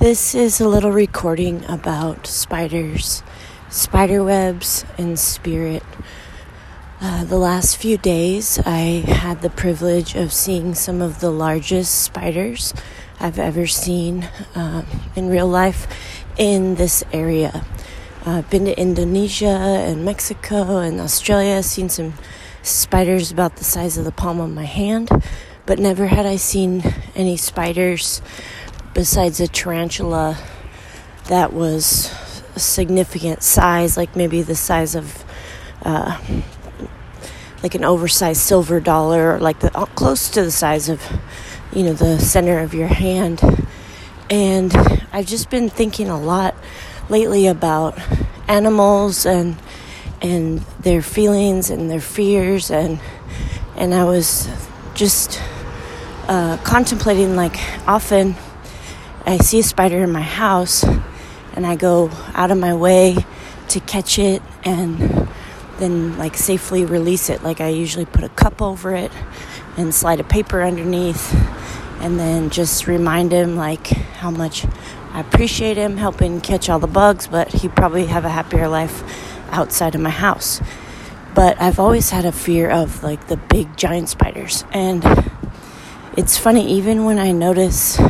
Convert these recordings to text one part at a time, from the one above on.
This is a little recording about spiders, spider webs, and spirit. Uh, the last few days, I had the privilege of seeing some of the largest spiders I've ever seen uh, in real life in this area. Uh, I've been to Indonesia and Mexico and Australia, seen some spiders about the size of the palm of my hand, but never had I seen any spiders besides a tarantula that was a significant size, like maybe the size of uh, like an oversized silver dollar, or like the uh, close to the size of you know the center of your hand. And I've just been thinking a lot lately about animals and and their feelings and their fears and and I was just uh, contemplating like often I see a spider in my house and I go out of my way to catch it and then like safely release it. Like I usually put a cup over it and slide a paper underneath and then just remind him like how much I appreciate him helping catch all the bugs, but he'd probably have a happier life outside of my house. But I've always had a fear of like the big giant spiders. And it's funny, even when I notice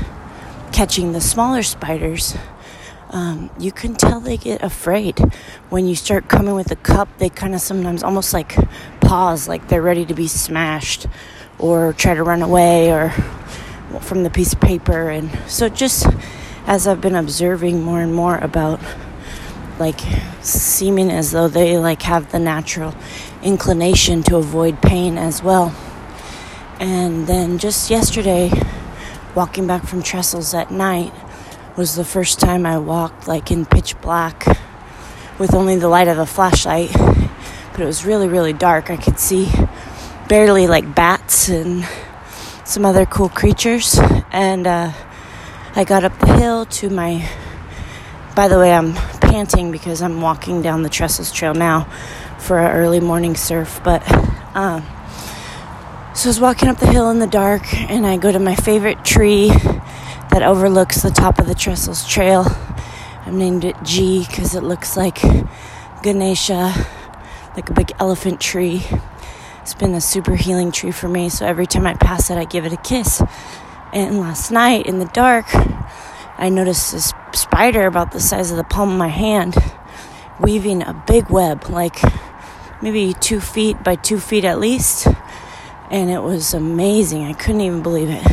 catching the smaller spiders, um, you can tell they get afraid. When you start coming with a cup, they kind of sometimes almost like pause, like they're ready to be smashed or try to run away or from the piece of paper. And so, just as I've been observing more and more about like seeming as though they like have the natural inclination to avoid pain as well. And then just yesterday, walking back from Trestles at night was the first time I walked like in pitch black with only the light of a flashlight. But it was really, really dark. I could see barely like bats and some other cool creatures. And uh, I got up the hill to my. By the way, I'm panting because I'm walking down the Trestles Trail now for an early morning surf. But um, so I was walking up the hill in the dark, and I go to my favorite tree that overlooks the top of the Trestles Trail. I've named it G because it looks like Ganesha, like a big elephant tree. It's been a super healing tree for me, so every time I pass it, I give it a kiss. And last night in the dark, I noticed this spider about the size of the palm of my hand weaving a big web, like maybe two feet by two feet at least and it was amazing. I couldn't even believe it.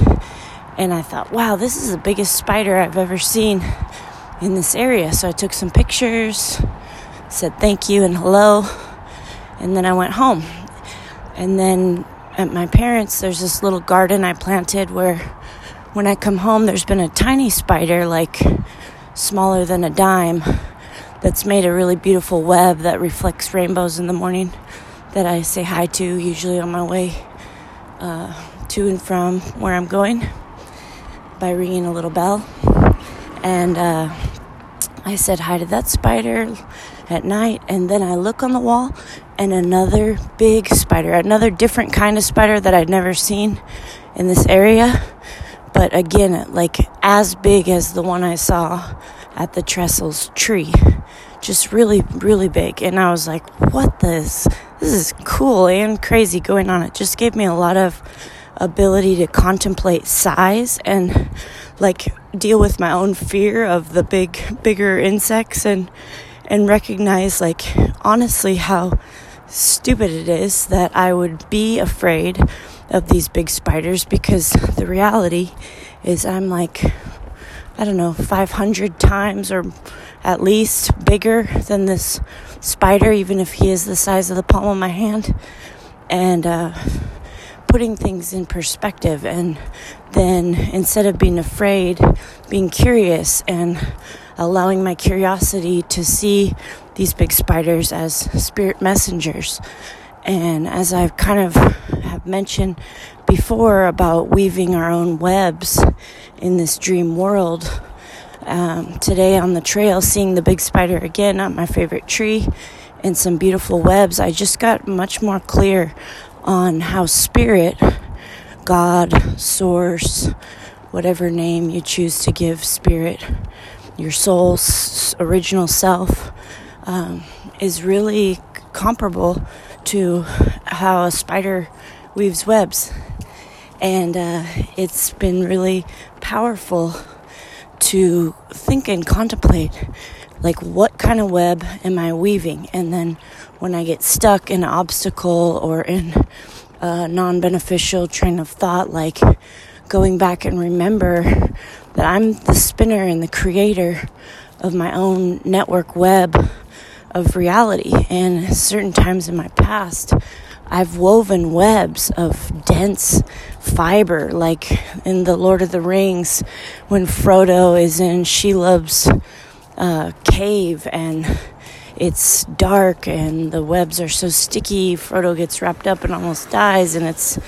And I thought, wow, this is the biggest spider I've ever seen in this area. So I took some pictures, said thank you and hello, and then I went home. And then at my parents', there's this little garden I planted where when I come home, there's been a tiny spider, like smaller than a dime, that's made a really beautiful web that reflects rainbows in the morning that I say hi to, usually on my way uh, to and from where I'm going by ringing a little bell. And uh, I said hi to that spider at night, and then I look on the wall, and another big spider, another different kind of spider that I'd never seen in this area, but again, like as big as the one I saw at the Trestles tree. Just really, really big. And I was like, what this? This is cool and crazy going on. It just gave me a lot of ability to contemplate size and like deal with my own fear of the big bigger insects and and recognize like honestly how stupid it is that I would be afraid of these big spiders because the reality is I'm like I don't know 500 times or at least bigger than this spider even if he is the size of the palm of my hand and uh putting things in perspective and then instead of being afraid, being curious and allowing my curiosity to see these big spiders as spirit messengers. And as I've kind of have mentioned before about weaving our own webs in this dream world, um, today on the trail, seeing the big spider again on my favorite tree and some beautiful webs, I just got much more clear on how spirit, God, source, whatever name you choose to give spirit, your soul's original self, um, is really comparable to how a spider weaves webs. And uh, it's been really powerful to think and contemplate like what kind of web am I weaving? And then when I get stuck in an obstacle or in a non beneficial train of thought, like going back and remember that I'm the spinner and the creator of my own network web of reality. And certain times in my past, I've woven webs of dense fiber, like in The Lord of the Rings when Frodo is in Shelob's uh, cave and it's dark and the webs are so sticky. Frodo gets wrapped up and almost dies, and it's,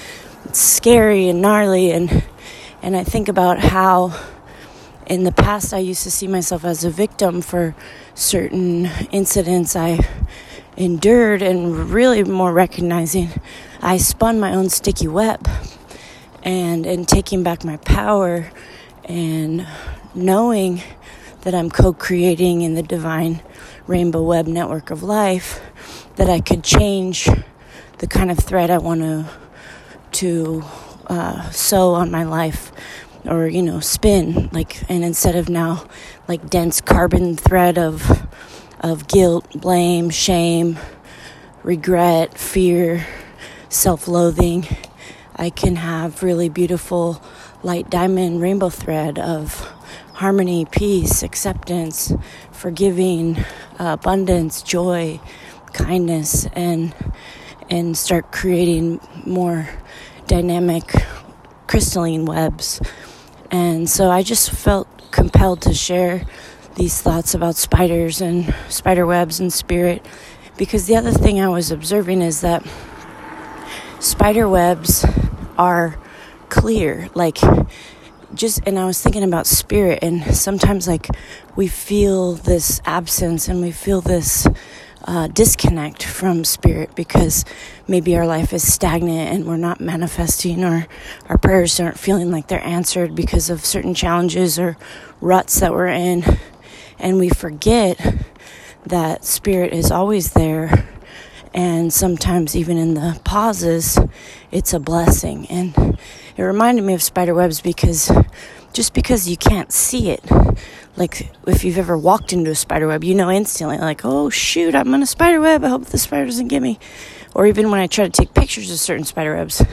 it's scary and gnarly. And and I think about how in the past I used to see myself as a victim for certain incidents I endured, and really more recognizing. I spun my own sticky web, and in taking back my power and knowing that I'm co creating in the divine rainbow web network of life, that I could change the kind of thread I want to to uh, sew on my life or you know spin like and instead of now like dense carbon thread of of guilt blame shame regret fear self-loathing i can have really beautiful light diamond rainbow thread of harmony, peace, acceptance, forgiving, abundance, joy, kindness, and and start creating more dynamic crystalline webs. And so I just felt compelled to share these thoughts about spiders and spider webs and spirit. Because the other thing I was observing is that spider webs are clear like just and I was thinking about spirit and sometimes like we feel this absence and we feel this uh, disconnect from spirit because maybe our life is stagnant and we're not manifesting or our prayers aren't feeling like they're answered because of certain challenges or ruts that we're in. And we forget that spirit is always there. And sometimes even in the pauses it's a blessing. And it reminded me of spider webs because just because you can't see it. Like if you've ever walked into a spider web you know instantly like oh shoot i'm in a spider web. I hope the spider doesn't get me. Or even when i try to take pictures of certain spider webs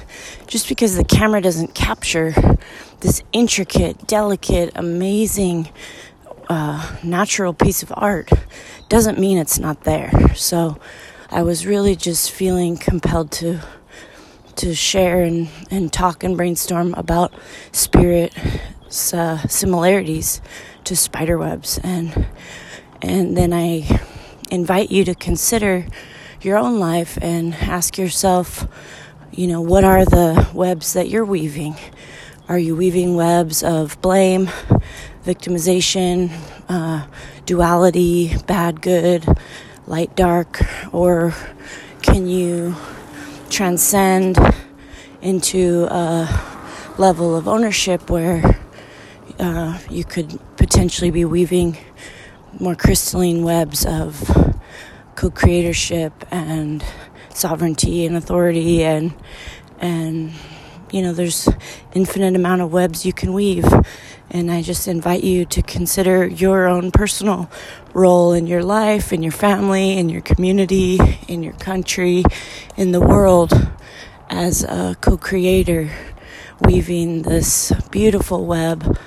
just because the camera doesn't capture this intricate delicate amazing uh, natural piece of art doesn't mean it's not there. So I was really just feeling compelled to to share and, and talk and brainstorm about spirit uh, similarities to spider webs and and then I invite you to consider your own life and ask yourself you know what are the webs that you're weaving? Are you weaving webs of blame victimization uh, duality bad good light dark? Or can you transcend into a level of ownership where uh, you could potentially be weaving more crystalline webs of co-creatorship and sovereignty and authority and and you know there's infinite amount of webs you can weave. And I just invite you to consider your own personal role in your life, in your family, in your community, in your country, in the world as a co creator, weaving this beautiful web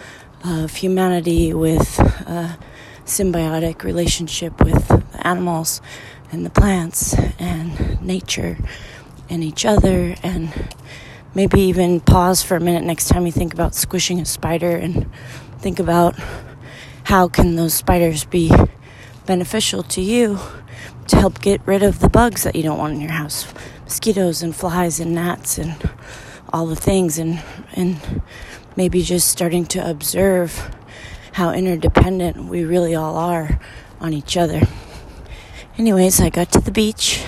of humanity with a symbiotic relationship with the animals and the plants and nature and each other and maybe even pause for a minute next time you think about squishing a spider and think about how can those spiders be beneficial to you to help get rid of the bugs that you don't want in your house mosquitoes and flies and gnats and all the things and and maybe just starting to observe how interdependent we really all are on each other anyways i got to the beach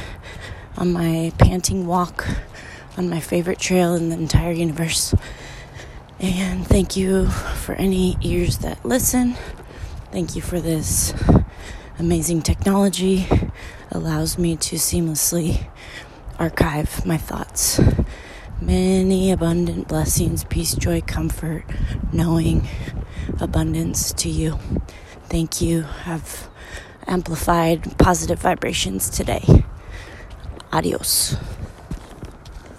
on my panting walk on my favorite trail in the entire universe. And thank you for any ears that listen. Thank you for this amazing technology. Allows me to seamlessly archive my thoughts. Many abundant blessings, peace, joy, comfort, knowing abundance to you. Thank you. Have amplified positive vibrations today. Adios.